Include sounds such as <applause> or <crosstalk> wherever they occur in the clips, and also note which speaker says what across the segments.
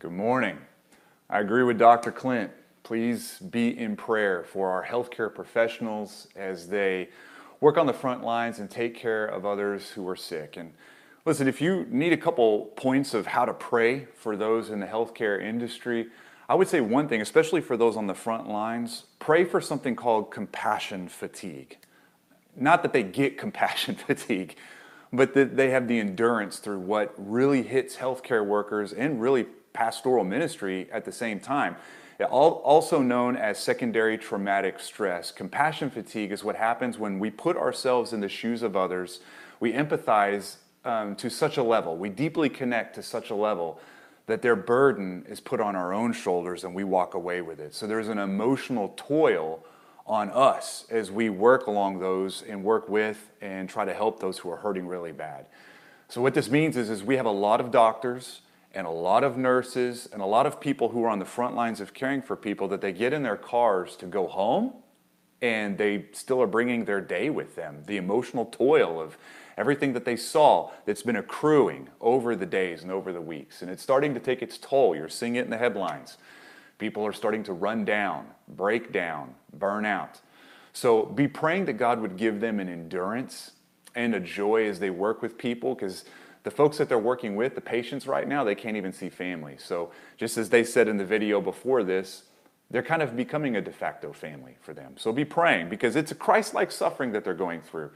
Speaker 1: Good morning. I agree with Dr. Clint. Please be in prayer for our healthcare professionals as they work on the front lines and take care of others who are sick. And listen, if you need a couple points of how to pray for those in the healthcare industry, I would say one thing, especially for those on the front lines, pray for something called compassion fatigue. Not that they get <laughs> compassion fatigue, but that they have the endurance through what really hits healthcare workers and really pastoral ministry at the same time. Also known as secondary traumatic stress. Compassion fatigue is what happens when we put ourselves in the shoes of others. We empathize um, to such a level, we deeply connect to such a level that their burden is put on our own shoulders and we walk away with it. So there's an emotional toil on us as we work along those and work with and try to help those who are hurting really bad. So what this means is, is we have a lot of doctors and a lot of nurses and a lot of people who are on the front lines of caring for people that they get in their cars to go home and they still are bringing their day with them. The emotional toil of everything that they saw that's been accruing over the days and over the weeks. And it's starting to take its toll. You're seeing it in the headlines. People are starting to run down, break down, burn out. So be praying that God would give them an endurance and a joy as they work with people because the folks that they're working with, the patients right now, they can't even see family. So, just as they said in the video before this, they're kind of becoming a de facto family for them. So, be praying because it's a Christ like suffering that they're going through.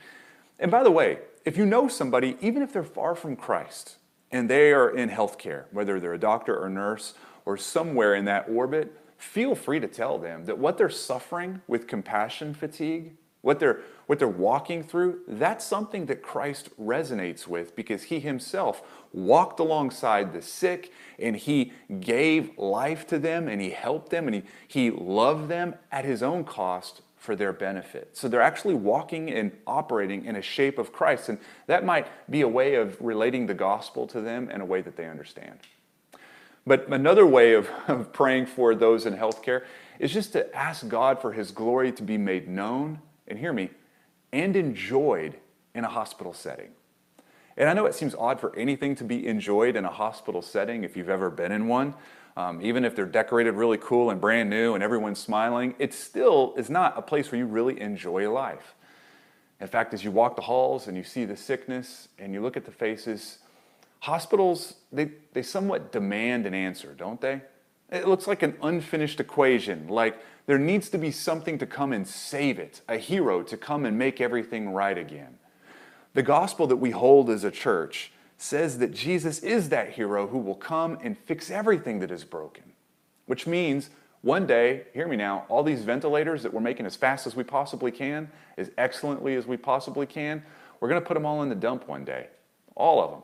Speaker 1: And by the way, if you know somebody, even if they're far from Christ and they are in healthcare, whether they're a doctor or nurse or somewhere in that orbit, feel free to tell them that what they're suffering with compassion fatigue what they're, what they're walking through, that's something that Christ resonates with because he himself walked alongside the sick and he gave life to them and he helped them and he, he loved them at his own cost for their benefit. So they're actually walking and operating in a shape of Christ. And that might be a way of relating the gospel to them in a way that they understand. But another way of, of praying for those in healthcare is just to ask God for his glory to be made known and hear me, and enjoyed in a hospital setting. And I know it seems odd for anything to be enjoyed in a hospital setting if you've ever been in one. Um, even if they're decorated really cool and brand new and everyone's smiling, it still is not a place where you really enjoy life. In fact, as you walk the halls and you see the sickness and you look at the faces, hospitals, they, they somewhat demand an answer, don't they? It looks like an unfinished equation, like there needs to be something to come and save it, a hero to come and make everything right again. The gospel that we hold as a church says that Jesus is that hero who will come and fix everything that is broken, which means one day, hear me now, all these ventilators that we're making as fast as we possibly can, as excellently as we possibly can, we're going to put them all in the dump one day. All of them.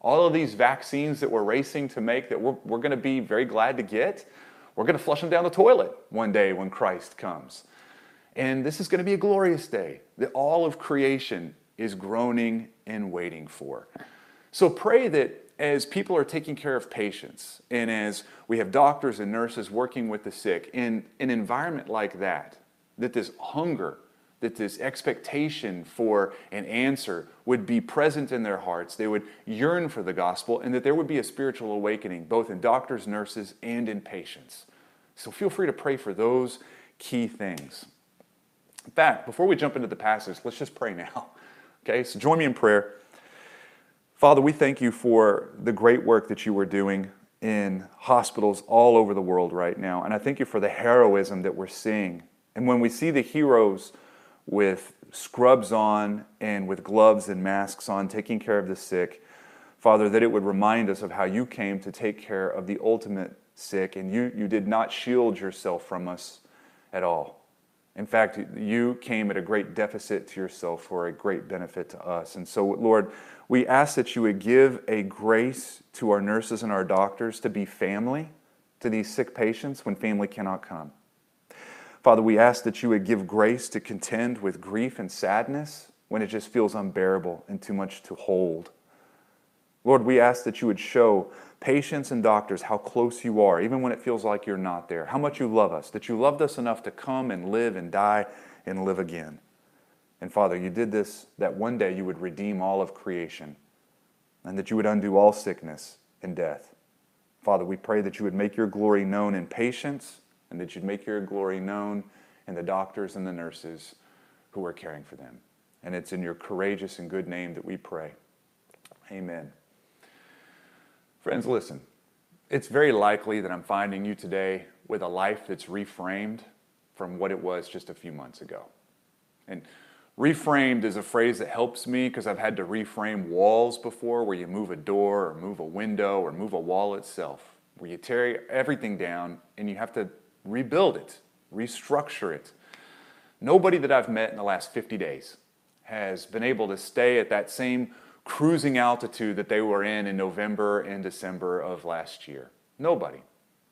Speaker 1: All of these vaccines that we're racing to make that we're, we're going to be very glad to get, we're going to flush them down the toilet one day when Christ comes. And this is going to be a glorious day that all of creation is groaning and waiting for. So pray that as people are taking care of patients and as we have doctors and nurses working with the sick in an environment like that, that this hunger that this expectation for an answer would be present in their hearts. They would yearn for the gospel, and that there would be a spiritual awakening, both in doctors, nurses, and in patients. So feel free to pray for those key things. In fact, before we jump into the passage, let's just pray now. <laughs> Okay, so join me in prayer. Father, we thank you for the great work that you are doing in hospitals all over the world right now. And I thank you for the heroism that we're seeing. And when we see the heroes, with scrubs on and with gloves and masks on, taking care of the sick. Father, that it would remind us of how you came to take care of the ultimate sick, and you, you did not shield yourself from us at all. In fact, you came at a great deficit to yourself for a great benefit to us. And so, Lord, we ask that you would give a grace to our nurses and our doctors to be family to these sick patients when family cannot come. Father, we ask that you would give grace to contend with grief and sadness when it just feels unbearable and too much to hold. Lord, we ask that you would show patients and doctors how close you are, even when it feels like you're not there, how much you love us, that you loved us enough to come and live and die and live again. And Father, you did this that one day you would redeem all of creation and that you would undo all sickness and death. Father, we pray that you would make your glory known in patients and that you'd make your glory known in the doctors and the nurses who are caring for them. And it's in your courageous and good name that we pray. Amen. Friends, listen. It's very likely that I'm finding you today with a life that's reframed from what it was just a few months ago. And reframed is a phrase that helps me because I've had to reframe walls before where you move a door or move a window or move a wall itself, where you tear everything down and you have to rebuild it, restructure it. Nobody that I've met in the last 50 days has been able to stay at that same cruising altitude that they were in in November and December of last year. Nobody.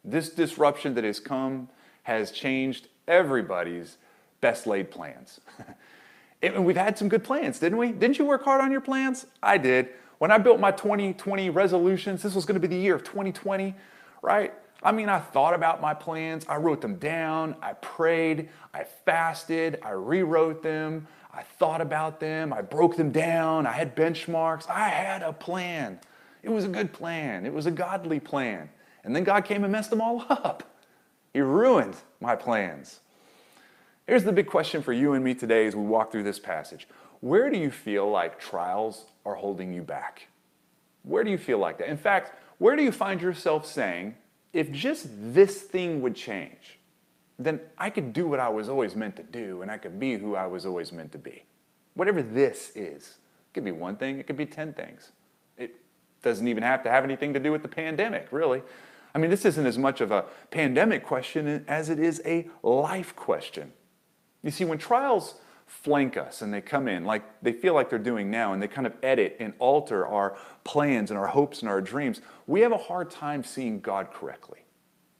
Speaker 1: This disruption that has come has changed everybody's best laid plans. <laughs> and we've had some good plans, didn't we? Didn't you work hard on your plans? I did. When I built my 2020 resolutions, this was going to be the year of 2020, right? I mean, I thought about my plans, I wrote them down, I prayed, I fasted, I rewrote them, I thought about them, I broke them down, I had benchmarks, I had a plan. It was a good plan, it was a godly plan. And then God came and messed them all up. He ruined my plans. Here's the big question for you and me today as we walk through this passage Where do you feel like trials are holding you back? Where do you feel like that? In fact, where do you find yourself saying, if just this thing would change, then I could do what I was always meant to do and I could be who I was always meant to be. Whatever this is, it could be one thing, it could be 10 things. It doesn't even have to have anything to do with the pandemic, really. I mean, this isn't as much of a pandemic question as it is a life question. You see, when trials flank us and they come in like they feel like they're doing now and they kind of edit and alter our plans and our hopes and our dreams, we have a hard time seeing God correctly.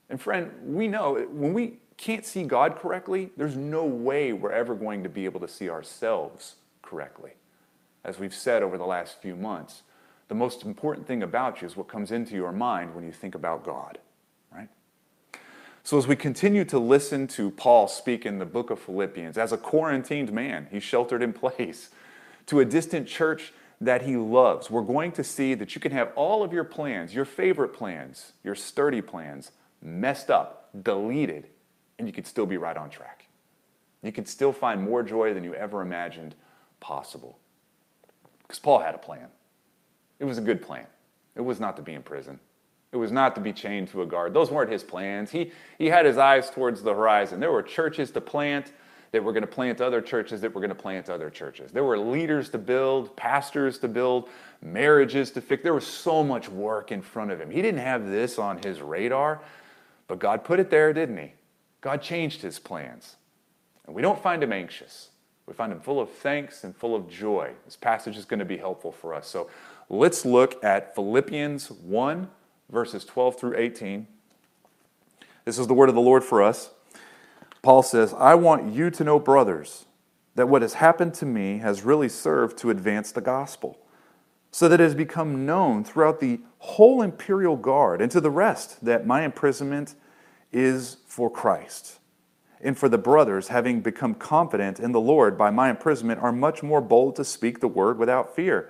Speaker 1: And friend, we know when we can't see God correctly, there's no way we're ever going to be able to see ourselves correctly. As we've said over the last few months, the most important thing about you is what comes into your mind when you think about God? So, as we continue to listen to Paul speak in the book of Philippians, as a quarantined man, he's sheltered in <laughs> place, to a distant church that he loves, we're going to see that you can have all of your plans, your favorite plans, your sturdy plans, messed up, deleted, and you could still be right on track. You could still find more joy than you ever imagined possible. Because Paul had a plan. It was a good plan. It was not to be in prison. It was not to be chained to a guard. Those weren't his plans. He, he had his eyes towards the horizon. There were churches to plant that were going to plant other churches that were going to plant other churches. There were leaders to build, pastors to build, marriages to fix. There was so much work in front of him. He didn't have this on his radar, but God put it there, didn't he? God changed his plans. And we don't find him anxious. We find him full of thanks and full of joy. This passage is going to be helpful for us. So let's look at Philippians 1, verses 12 through 18. This is the word of the Lord for us. Paul says, I want you to know, brothers, that what has happened to me has really served to advance the gospel, so that it has become known throughout the whole imperial guard and to the rest that my imprisonment is for Christ. And for the brothers, having become confident in the Lord by my imprisonment, are much more bold to speak the word without fear.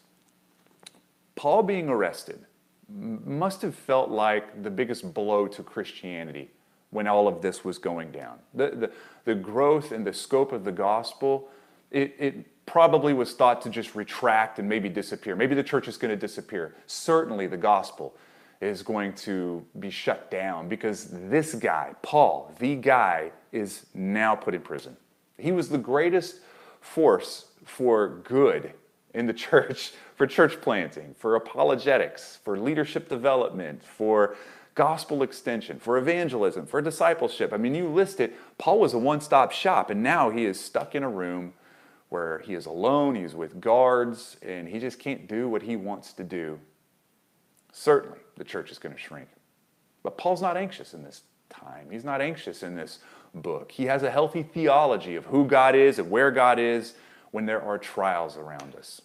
Speaker 1: Paul being arrested must have felt like the biggest blow to Christianity when all of this was going down. The, the, the growth and the scope of the gospel, it, it probably was thought to just retract and maybe disappear. Maybe the church is going to disappear. Certainly, the gospel is going to be shut down because this guy, Paul, the guy, is now put in prison. He was the greatest force for good in the <laughs> church, for church planting, for apologetics, for leadership development, for gospel extension, for evangelism, for discipleship. I mean, you list it. Paul was a one stop shop, and now he is stuck in a room where he is alone, he's with guards, and he just can't do what he wants to do. Certainly, the church is going to shrink. But Paul's not anxious in this time. He's not anxious in this book. He has a healthy theology of who God is and where God is when there are trials around us.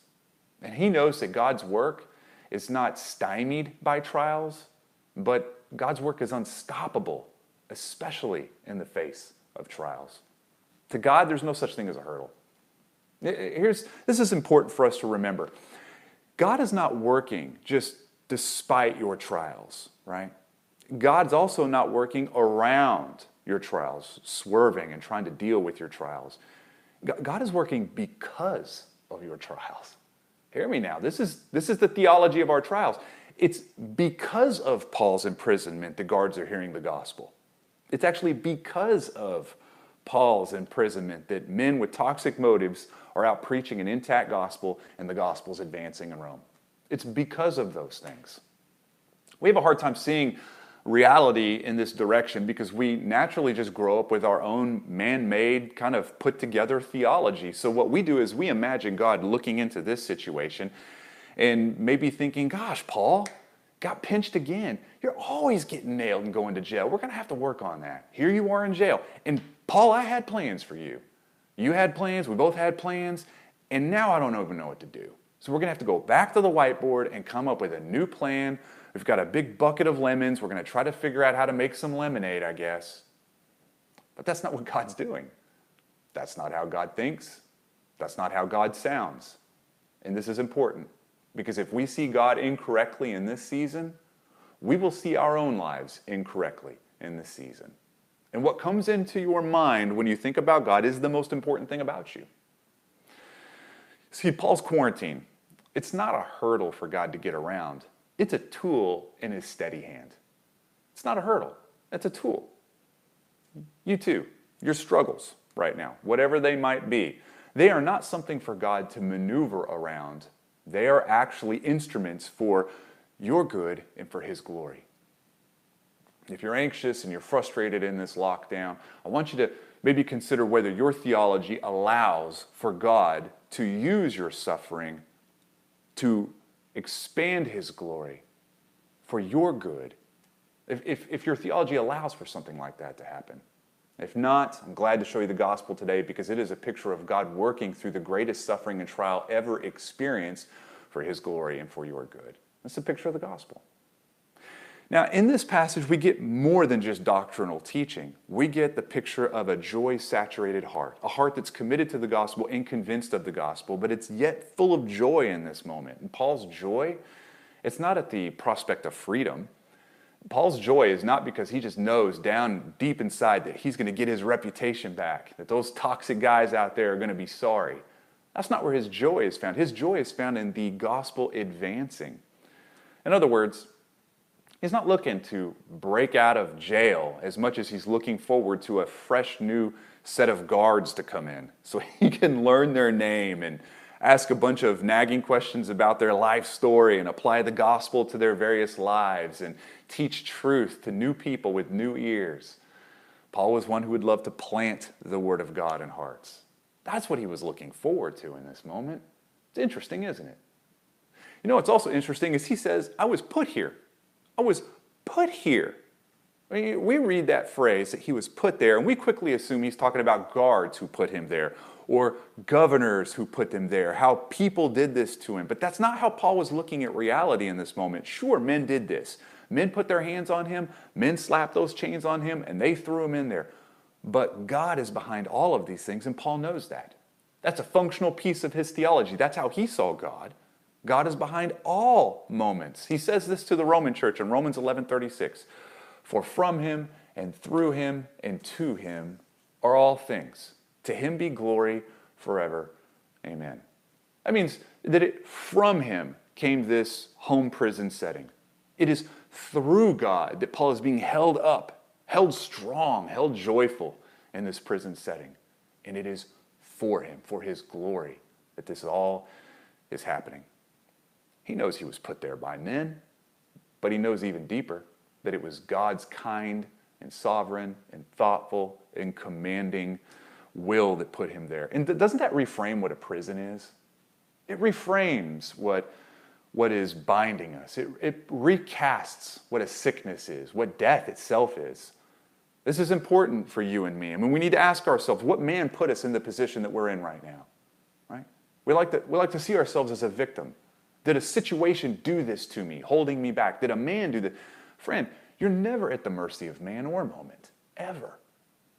Speaker 1: And he knows that God's work is not stymied by trials, but God's work is unstoppable, especially in the face of trials. To God, there's no such thing as a hurdle. Here's, this is important for us to remember. God is not working just despite your trials, right? God's also not working around your trials, swerving and trying to deal with your trials. God is working because of your trials. Hear me now. This is, this is the theology of our trials. It's because of Paul's imprisonment the guards are hearing the gospel. It's actually because of Paul's imprisonment that men with toxic motives are out preaching an intact gospel and the gospel's advancing in Rome. It's because of those things. We have a hard time seeing reality in this direction because we naturally just grow up with our own man made, kind of put together theology. So, what we do is we imagine God looking into this situation and maybe thinking, gosh, Paul got pinched again. You're always getting nailed and going to jail. We're going to have to work on that. Here you are in jail. And Paul, I had plans for you. You had plans, we both had plans, and now I don't even know what to do. So, we're going to have to go back to the whiteboard and come up with a new plan We've got a big bucket of lemons. We're going to try to figure out how to make some lemonade, I guess. But that's not what God's doing. That's not how God thinks. That's not how God sounds. And this is important because if we see God incorrectly in this season, we will see our own lives incorrectly in this season. And what comes into your mind when you think about God is the most important thing about you. See, Paul's quarantine, it's not a hurdle for God to get around. It's a tool in his steady hand. It's not a hurdle, it's a tool. You too, your struggles right now, whatever they might be, they are not something for God to maneuver around. They are actually instruments for your good and for His glory. If you're anxious and you're frustrated in this lockdown, I want you to maybe consider whether your theology allows for God to use your suffering to expand his glory for your good if, if, if, your theology allows for something like that to happen. If not, I'm glad to show you the gospel today because it is a picture of God working through the greatest suffering and trial ever experienced for his glory and for your good. That's a picture of the gospel. Now, in this passage, we get more than just doctrinal teaching. We get the picture of a joy saturated heart, a heart that's committed to the gospel and convinced of the gospel, but it's yet full of joy in this moment. And Paul's joy, it's not at the prospect of freedom. Paul's joy is not because he just knows down deep inside that he's going to get his reputation back, that those toxic guys out there are going to be sorry. That's not where his joy is found. His joy is found in the gospel advancing. In other words, He's not looking to break out of jail as much as he's looking forward to a fresh new set of guards to come in <laughs> so he can learn their name and ask a bunch of nagging questions about their life story and apply the gospel to their various lives and teach truth to new people with new ears. Paul was one who would love to plant the word of God in hearts. That's what he was looking forward to in this moment. It's interesting, isn't it? You know what's also interesting is he says, I was put here. I was put here. I mean, we read that phrase that he was put there, and we quickly assume he's talking about guards who put him there or governors who put them there, how people did this to him. But that's not how Paul was looking at reality in this moment. Sure, men did this. Men put their hands on him, men slapped those chains on him, and they threw him in there. But God is behind all of these things, and Paul knows that. That's a functional piece of his theology. That's how he saw God. God is behind all moments. He says this to the Roman church in Romans 11:36. For from him and through him and to him are all things. To him be glory forever. Amen. That means that it, from him came this home prison setting. It is through God that Paul is being held up, held strong, held joyful in this prison setting. And it is for him, for his glory, that this all is happening. He knows he was put there by men, but he knows even deeper that it was God's kind and sovereign and thoughtful and commanding will that put him there. And doesn't that reframe what a prison is? It reframes what, what is binding us. It, it recasts what a sickness is, what death itself is. This is important for you and me. I mean, we need to ask ourselves what man put us in the position that we're in right now, right? We like to, we like to see ourselves as a victim. Did a situation do this to me, holding me back? Did a man do that? Friend, you're never at the mercy of man or moment, ever.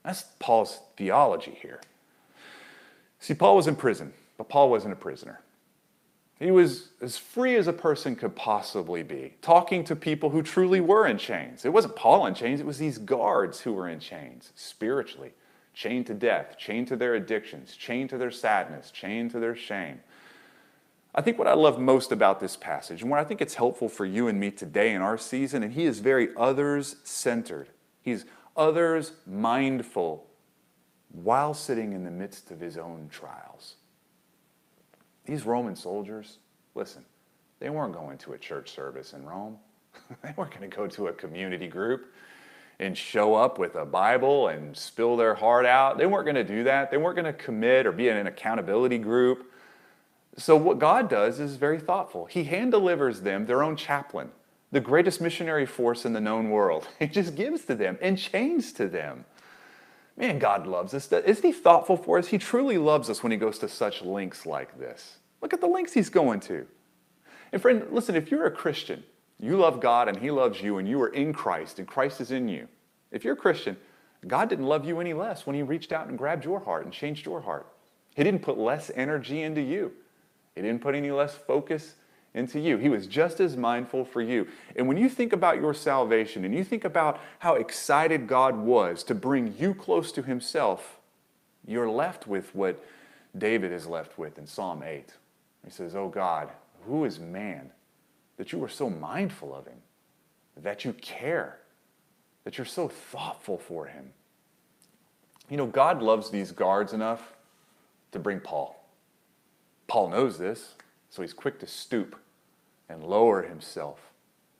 Speaker 1: That's Paul's theology here. See, Paul was in prison, but Paul wasn't a prisoner. He was as free as a person could possibly be, talking to people who truly were in chains. It wasn't Paul in chains, it was these guards who were in chains, spiritually, chained to death, chained to their addictions, chained to their sadness, chained to their shame. I think what I love most about this passage, and what I think it's helpful for you and me today in our season, and he is very others centered. He's others mindful while sitting in the midst of his own trials. These Roman soldiers, listen, they weren't going to a church service in Rome. <laughs> they weren't going to go to a community group and show up with a Bible and spill their heart out. They weren't going to do that. They weren't going to commit or be in an accountability group. So, what God does is very thoughtful. He hand delivers them their own chaplain, the greatest missionary force in the known world. <laughs> He just gives to them and chains to them. Man, God loves us. Isn't He thoughtful for us? He truly loves us when He goes to such lengths like this. Look at the lengths He's going to. And, friend, listen, if you're a Christian, you love God and He loves you, and you are in Christ, and Christ is in you. If you're a Christian, God didn't love you any less when He reached out and grabbed your heart and changed your heart. He didn't put less energy into you, He didn't put any less focus into you. He was just as mindful for you. And when you think about your salvation and you think about how excited God was to bring you close to Himself, you're left with what David is left with in Psalm 8. He says, Oh God, who is man that you are so mindful of him, that you care, that you're so thoughtful for him? You know, God loves these guards enough to bring Paul. Paul knows this, so he's quick to stoop and lower himself,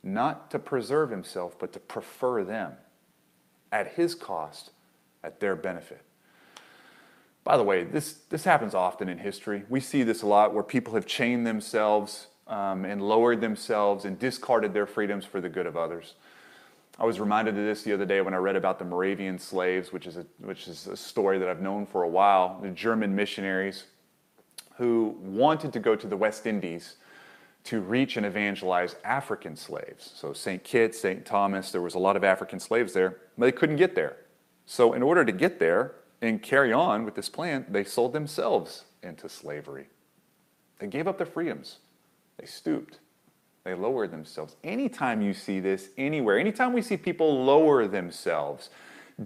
Speaker 1: not to preserve himself, but to prefer them at his cost, at their benefit. By the way, this, this happens often in history. We see this a lot where people have chained themselves um, and lowered themselves and discarded their freedoms for the good of others. I was reminded of this the other day when I read about the Moravian slaves, which is a, which is a story that I've known for a while. The German missionaries who wanted to go to the West Indies to reach and evangelize African slaves. So St. Kitts, St. Thomas, there was a lot of African slaves there, but they couldn't get there. So in order to get there and carry on with this plan, they sold themselves into slavery. They gave up their freedoms. They stooped. They lowered themselves. Anytime you see this anywhere, anytime we see people lower themselves,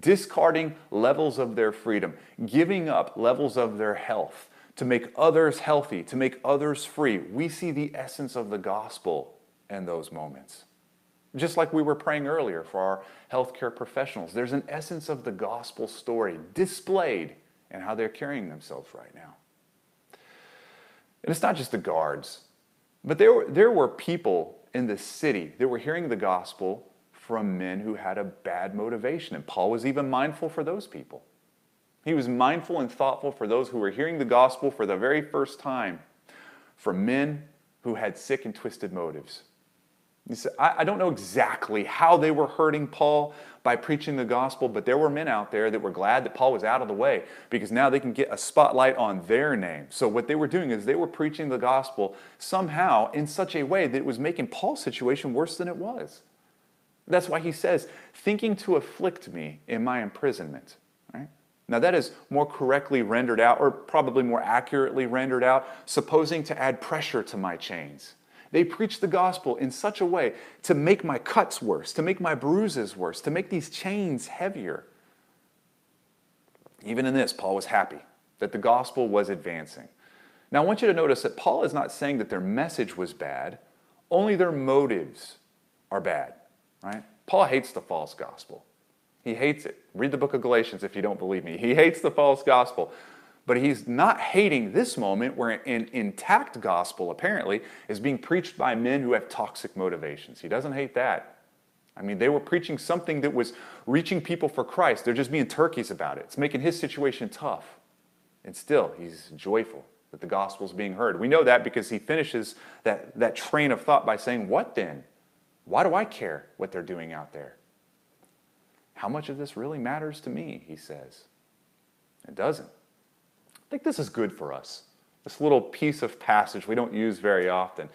Speaker 1: discarding levels of their freedom, giving up levels of their health, to make others healthy, to make others free. We see the essence of the gospel in those moments. Just like we were praying earlier for our healthcare professionals, there's an essence of the gospel story displayed in how they're carrying themselves right now. And it's not just the guards, but there were, there were people in the city that were hearing the gospel from men who had a bad motivation. And Paul was even mindful for those people. He was mindful and thoughtful for those who were hearing the gospel for the very first time from men who had sick and twisted motives. He said, I don't know exactly how they were hurting Paul by preaching the gospel, but there were men out there that were glad that Paul was out of the way because now they can get a spotlight on their name. So, what they were doing is they were preaching the gospel somehow in such a way that it was making Paul's situation worse than it was. That's why he says, thinking to afflict me in my imprisonment. Now, that is more correctly rendered out, or probably more accurately rendered out, supposing to add pressure to my chains. They preach the gospel in such a way to make my cuts worse, to make my bruises worse, to make these chains heavier. Even in this, Paul was happy that the gospel was advancing. Now, I want you to notice that Paul is not saying that their message was bad, only their motives are bad, right? Paul hates the false gospel. He hates it. Read the book of Galatians if you don't believe me. He hates the false gospel. But he's not hating this moment where an intact gospel, apparently, is being preached by men who have toxic motivations. He doesn't hate that. I mean, they were preaching something that was reaching people for Christ. They're just being turkeys about it. It's making his situation tough. And still, he's joyful that the gospel is being heard. We know that because he finishes that, that train of thought by saying, What then? Why do I care what they're doing out there? How much of this really matters to me, he says. It doesn't. I think this is good for us. This little piece of passage we don't use very often.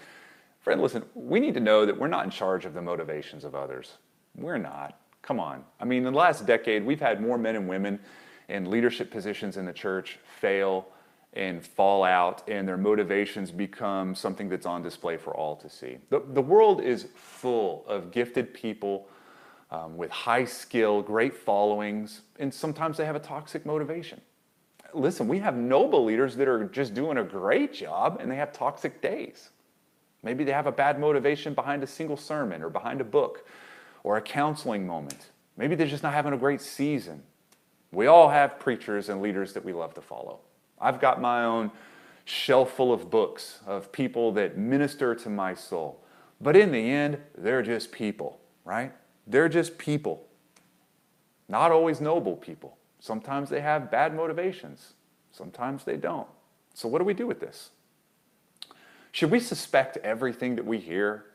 Speaker 1: Friend, listen, we need to know that we're not in charge of the motivations of others. We're not. Come on. I mean, in the last decade, we've had more men and women in leadership positions in the church fail and fall out, and their motivations become something that's on display for all to see. The, the world is full of gifted people um, with high skill, great followings, and sometimes they have a toxic motivation. Listen, we have noble leaders that are just doing a great job and they have toxic days. Maybe they have a bad motivation behind a single sermon or behind a book or a counseling moment. Maybe they're just not having a great season. We all have preachers and leaders that we love to follow. I've got my own shelf full of books of people that minister to my soul. But in the end, they're just people, right? They're just people. Not always noble people. Sometimes they have bad motivations, sometimes they don't. So, what do we do with this? Should we suspect everything that we hear?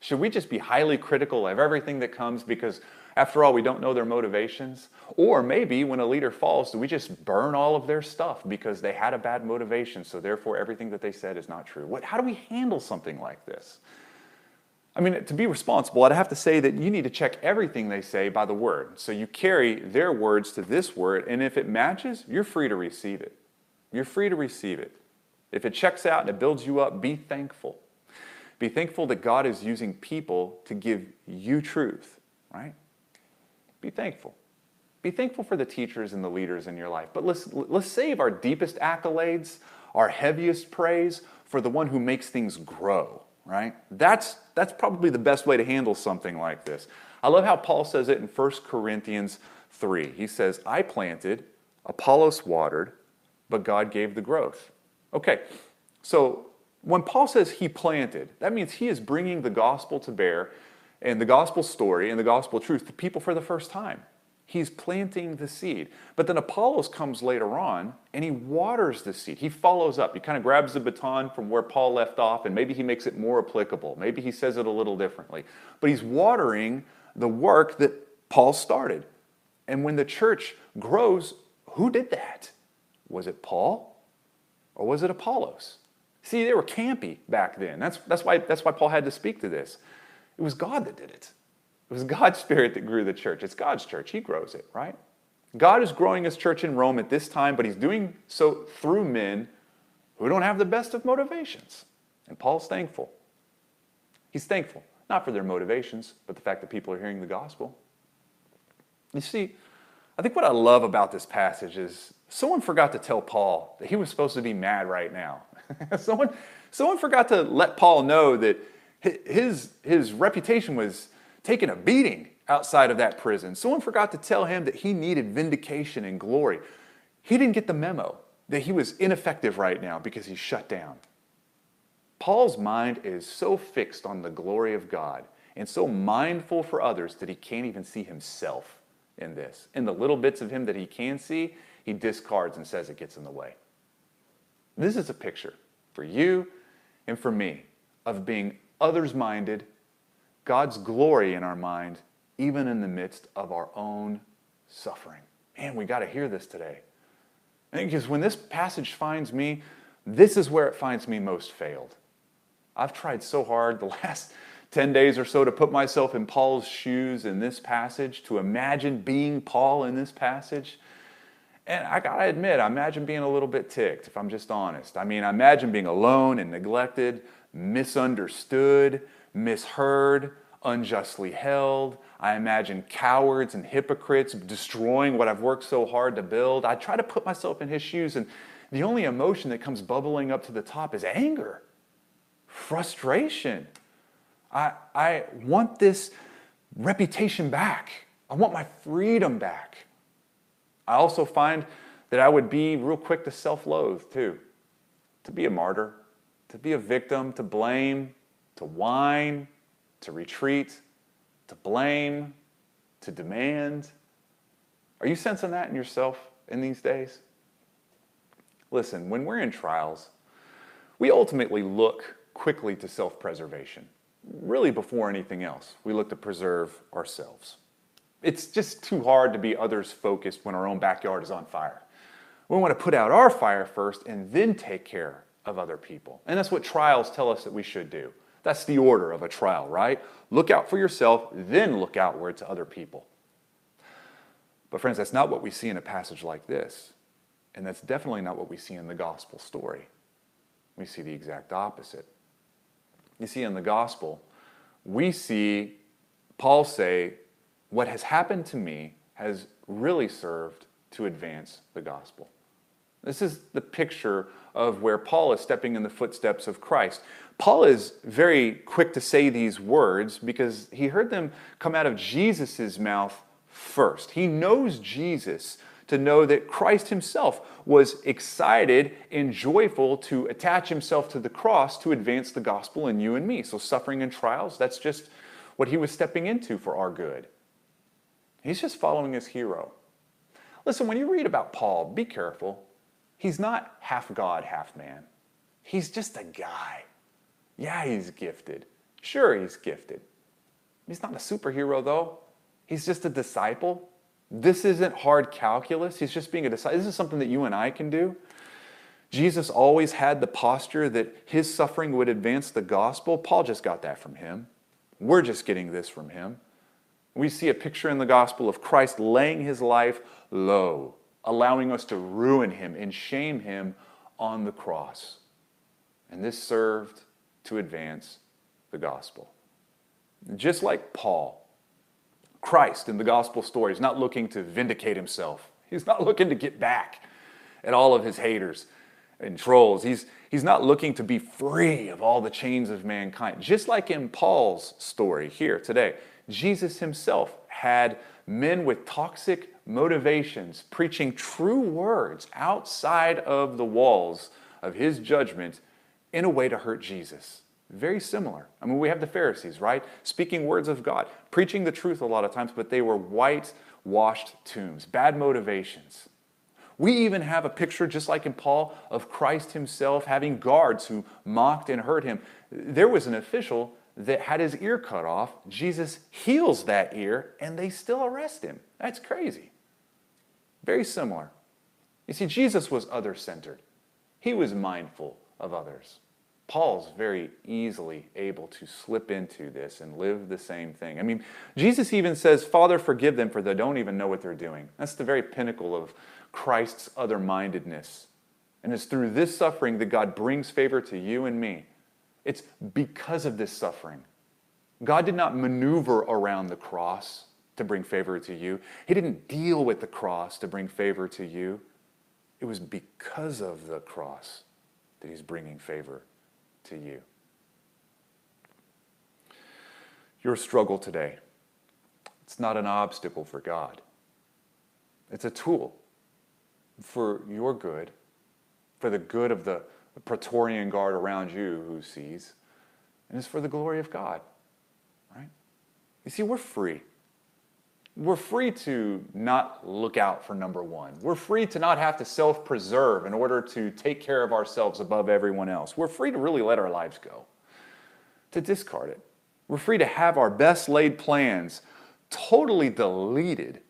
Speaker 1: Should we just be highly critical of everything that comes because, after all, we don't know their motivations? Or maybe when a leader falls, do we just burn all of their stuff because they had a bad motivation, so therefore everything that they said is not true? What, how do we handle something like this? I mean, to be responsible, I'd have to say that you need to check everything they say by the word. So you carry their words to this word, and if it matches, you're free to receive it. You're free to receive it. If it checks out and it builds you up, be thankful. Be thankful that God is using people to give you truth, right? Be thankful. Be thankful for the teachers and the leaders in your life. But let's, let's save our deepest accolades, our heaviest praise for the one who makes things grow right? That's, that's probably the best way to handle something like this. I love how Paul says it in 1 Corinthians 3. He says, I planted, Apollos watered, but God gave the growth. Okay, so when Paul says he planted, that means he is bringing the gospel to bear and the gospel story and the gospel truth to people for the first time. He's planting the seed. But then Apollos comes later on and he waters the seed. He follows up. He kind of grabs the baton from where Paul left off and maybe he makes it more applicable. Maybe he says it a little differently. But he's watering the work that Paul started. And when the church grows, who did that? Was it Paul or was it Apollos? See, they were campy back then. That's, that's, why, that's why Paul had to speak to this. It was God that did it. It was God's Spirit that grew the church. It's God's church. He grows it, right? God is growing his church in Rome at this time, but he's doing so through men who don't have the best of motivations. And Paul's thankful. He's thankful, not for their motivations, but the fact that people are hearing the gospel. You see, I think what I love about this passage is someone forgot to tell Paul that he was supposed to be mad right now. <laughs> someone, someone forgot to let Paul know that his, his reputation was taking a beating outside of that prison. Someone forgot to tell him that he needed vindication and glory. He didn't get the memo that he was ineffective right now because he's shut down. Paul's mind is so fixed on the glory of God and so mindful for others that he can't even see himself in this. In the little bits of him that he can see, he discards and says it gets in the way. This is a picture for you and for me of being others minded God's glory in our mind, even in the midst of our own suffering. Man, we got to hear this today. Because when this passage finds me, this is where it finds me most failed. I've tried so hard the <laughs> last 10 days or so to put myself in Paul's shoes in this passage, to imagine being Paul in this passage. And I gotta admit, I imagine being a little bit ticked, if I'm just honest. I mean, I imagine being alone and neglected, misunderstood, misheard, unjustly held. I imagine cowards and hypocrites destroying what I've worked so hard to build. I try to put myself in his shoes, and the only emotion that comes bubbling up to the top is anger, frustration. I, I want this reputation back. I want my freedom back. I also find that I would be real quick to self loathe too, to be a martyr, to be a victim, to blame, to whine, to retreat, to blame, to demand. Are you sensing that in yourself in these days? Listen, when we're in trials, we ultimately look quickly to self preservation. Really, before anything else, we look to preserve ourselves. It's just too hard to be others focused when our own backyard is on fire. We want to put out our fire first and then take care of other people. And that's what trials tell us that we should do. That's the order of a trial, right? Look out for yourself, then look outward to other people. But, friends, that's not what we see in a passage like this. And that's definitely not what we see in the gospel story. We see the exact opposite. You see, in the gospel, we see Paul say, What has happened to me has really served to advance the gospel. This is the picture of where Paul is stepping in the footsteps of Christ. Paul is very quick to say these words because he heard them come out of Jesus' mouth first. He knows Jesus to know that Christ himself was excited and joyful to attach himself to the cross to advance the gospel in you and me. So, suffering and trials, that's just what he was stepping into for our good. He's just following his hero. Listen, when you read about Paul, be careful. He's not half God, half man. He's just a guy. Yeah, he's gifted. Sure, he's gifted. He's not a superhero, though. He's just a disciple. This isn't hard calculus. He's just being a disciple. This is something that you and I can do. Jesus always had the posture that his suffering would advance the gospel. Paul just got that from him. We're just getting this from him. We see a picture in the gospel of Christ laying his life low, allowing us to ruin him and shame him on the cross. And this served to advance the gospel. Just like Paul, Christ in the gospel story is not looking to vindicate himself. He's not <laughs> looking to get back at all of his haters and trolls. He's, he's not looking to be free of all the chains of mankind. Just like in Paul's story here today, Jesus himself had men with toxic motivations preaching true words outside of the walls of his judgment in a way to hurt Jesus. Very similar. I mean, we have the Pharisees, right? Speaking words of God, preaching the truth a lot of times, but they were whitewashed tombs, bad motivations. We even have a picture, just like in Paul, of Christ himself having guards who mocked and hurt him. There was an official that had his ear cut off. Jesus heals that ear, and they still arrest him. That's crazy. Very similar. You see, Jesus was other centered, he was mindful of others. Paul's very easily able to slip into this and live the same thing. I mean, Jesus even says, Father, forgive them, for they don't even know what they're doing. That's the very pinnacle of Christ's other mindedness. And it's through this suffering that God brings favor to you and me. It's because of this suffering. God did not maneuver around the cross to bring favor to you, He didn't deal with the cross to bring favor to you. It was because of the cross that He's bringing favor to you. Your struggle today, it's not an obstacle for God. It's a tool for your good, for the good of the Praetorian guard around you who sees, and it's for the glory of God. Right? You see, we're free. We're free to not look out for number one. We're free to not have to self preserve in order to take care of ourselves above everyone else. We're free to really let our lives go, to discard it. We're free to have our best laid plans totally deleted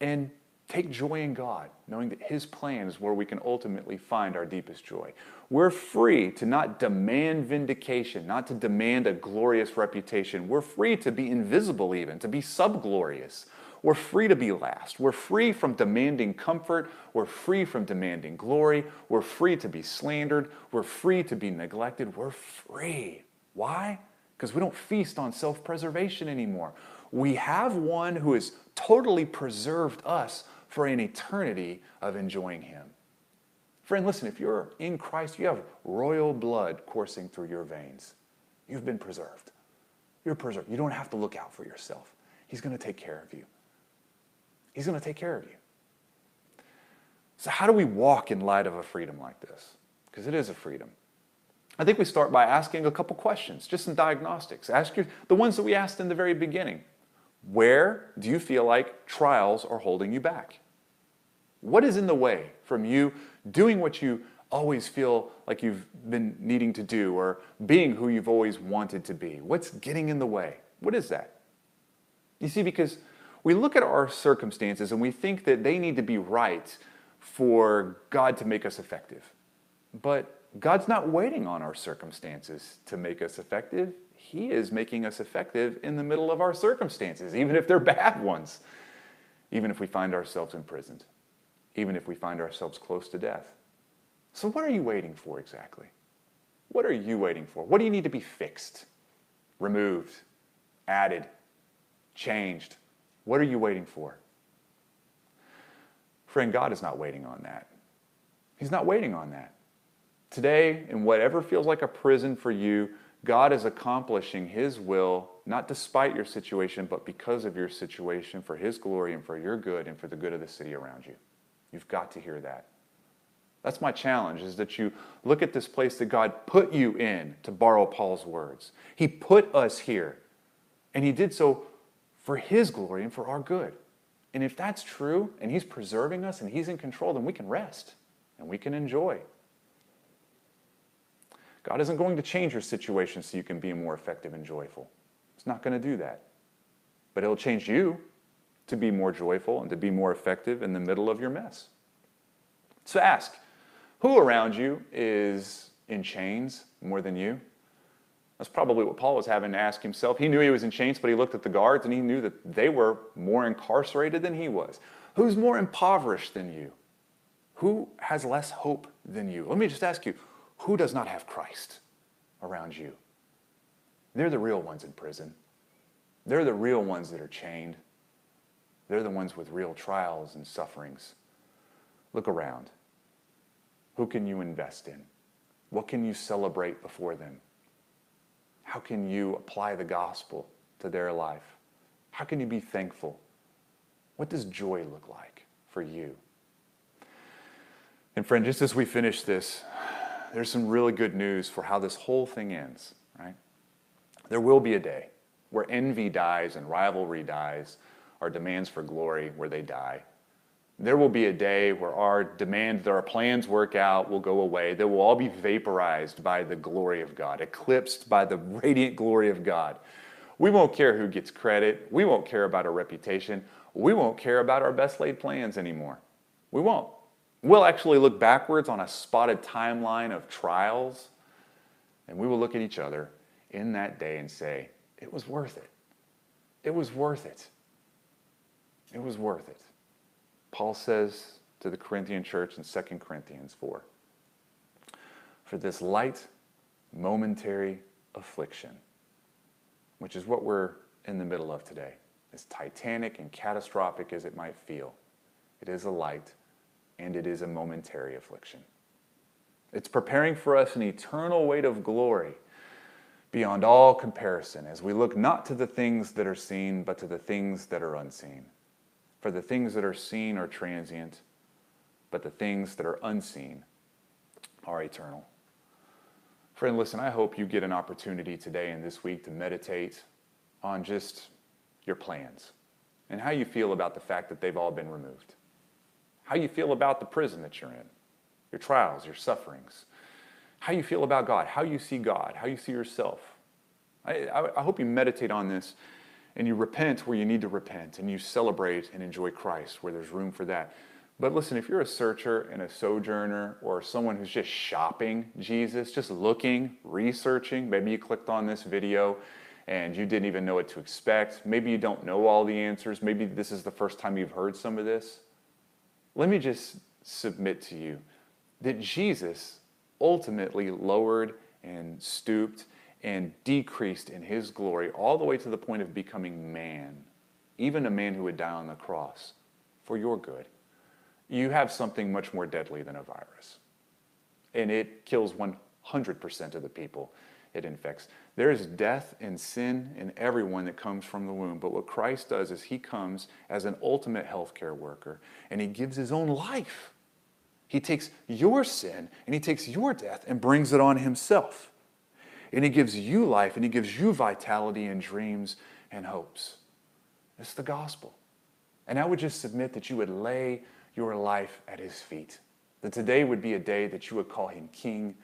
Speaker 1: and take joy in God, knowing that His plan is where we can ultimately find our deepest joy. We're free to not demand vindication, not to demand a glorious reputation. We're free to be invisible, even, to be subglorious. We're free to be last. We're free from demanding comfort. We're free from demanding glory. We're free to be slandered. We're free to be neglected. We're free. Why? Because we don't feast on self preservation anymore. We have one who has totally preserved us for an eternity of enjoying Him. Friend, listen, if you're in Christ, you have royal blood coursing through your veins. You've been preserved. You're preserved. You don't have to look out for yourself. He's going to take care of you. He's going to take care of you. So, how do we walk in light of a freedom like this? Because it is a freedom. I think we start by asking a couple questions, just some diagnostics. Ask you the ones that we asked in the very beginning. Where do you feel like trials are holding you back? What is in the way from you doing what you always feel like you've been needing to do or being who you've always wanted to be? What's getting in the way? What is that? You see, because we look at our circumstances and we think that they need to be right for God to make us effective. But God's not waiting on our circumstances to make us effective. He is making us effective in the middle of our circumstances, even if they're <laughs> bad ones, even if we find ourselves imprisoned, even if we find ourselves close to death. So, what are you waiting for exactly? What are you waiting for? What do you need to be fixed, removed, added, changed? What are you waiting for? Friend, God is not waiting on that. He's not waiting on that. Today, in whatever feels like a prison for you, God is accomplishing His will, not despite your situation, but because of your situation, for His glory and for your good and for the good of the city around you. You've got to hear that. That's my challenge, is that you look at this place that God put you in, to borrow Paul's words. He put us here, and He did so for His glory and for our good. And if that's true, and He's preserving us and He's in control, then we can rest and we can enjoy. God isn't going to change your situation so you can be more effective and joyful. He's not going to do that. But He'll change you to be more joyful and to be more effective in the middle of your mess. So ask who around you is in chains more than you? That's probably what Paul was having to ask himself. He knew he was in chains, but he looked at the guards and he knew that they were more incarcerated than he was. Who's more impoverished than you? Who has less hope than you? Let me just ask you who does not have Christ around you? They're the real ones in prison. They're the real ones that are chained. They're the ones with real trials and sufferings. Look around. Who can you invest in? What can you celebrate before them? How can you apply the gospel to their life? How can you be thankful? What does joy look like for you? And friend, just as we finish this, there's some really good news for how this whole thing ends, right? There will be a day where envy dies and rivalry dies, our demands for glory where they die. There will be a day where our demands, our plans work out, will go away. They will all be vaporized by the glory of God, eclipsed by the <laughs> radiant glory of God. We won't care who gets credit. We won't care about our reputation. We won't care about our best laid plans anymore. We won't. We'll actually look backwards on a spotted timeline of trials, and we will look at each other in that day and say, It was worth it. It was worth it. It was worth it. Paul says to the Corinthian church in 2 Corinthians 4 For this light, momentary affliction, which is what we're in the middle of today, as titanic and catastrophic as it might feel, it is a light and it is a momentary affliction. It's preparing for us an eternal weight of glory beyond all comparison as we look not to the things that are seen, but to the things that are unseen. For the things that are seen are transient, but the things that are unseen are eternal. Friend, listen, I hope you get an opportunity today and this week to meditate on just your plans and how you feel about the fact that they've all been removed how you feel about the prison that you're in, your trials, your sufferings, how you feel about God, how you see God, how you see yourself. I, I, I hope you meditate on this and you repent where you need to repent and you celebrate and enjoy Christ where there's room for that. But listen, if you're a searcher and a sojourner or someone who's just shopping Jesus, just looking, researching, maybe you clicked on this video and you didn't even know what to expect. Maybe you don't know all the answers. Maybe this is the first time you've heard some of this. Let me just submit to you that Jesus ultimately lowered and stooped and decreased in his glory all the way to the point of becoming man, even a man who would die on the cross for your good. You have something much more deadly than a virus, and it kills 100% of the people it infects. There is death and sin in everyone that comes from the womb. But what Christ does is he comes as an ultimate healthcare worker and he gives his own life. He takes your sin and he takes your death and brings it on himself. And he gives you life and he gives you vitality and dreams and hopes. It's the gospel. And I would just submit that you would lay your life at his feet that today would be a day that you would call him King,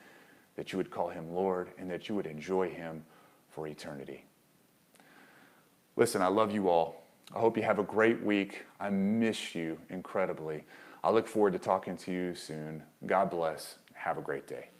Speaker 1: that you would call him Lord, and that you would enjoy him for eternity. Listen, I love you all. I hope you have a great week. I miss you incredibly. I look forward to talking to you soon. God bless. Have a great day.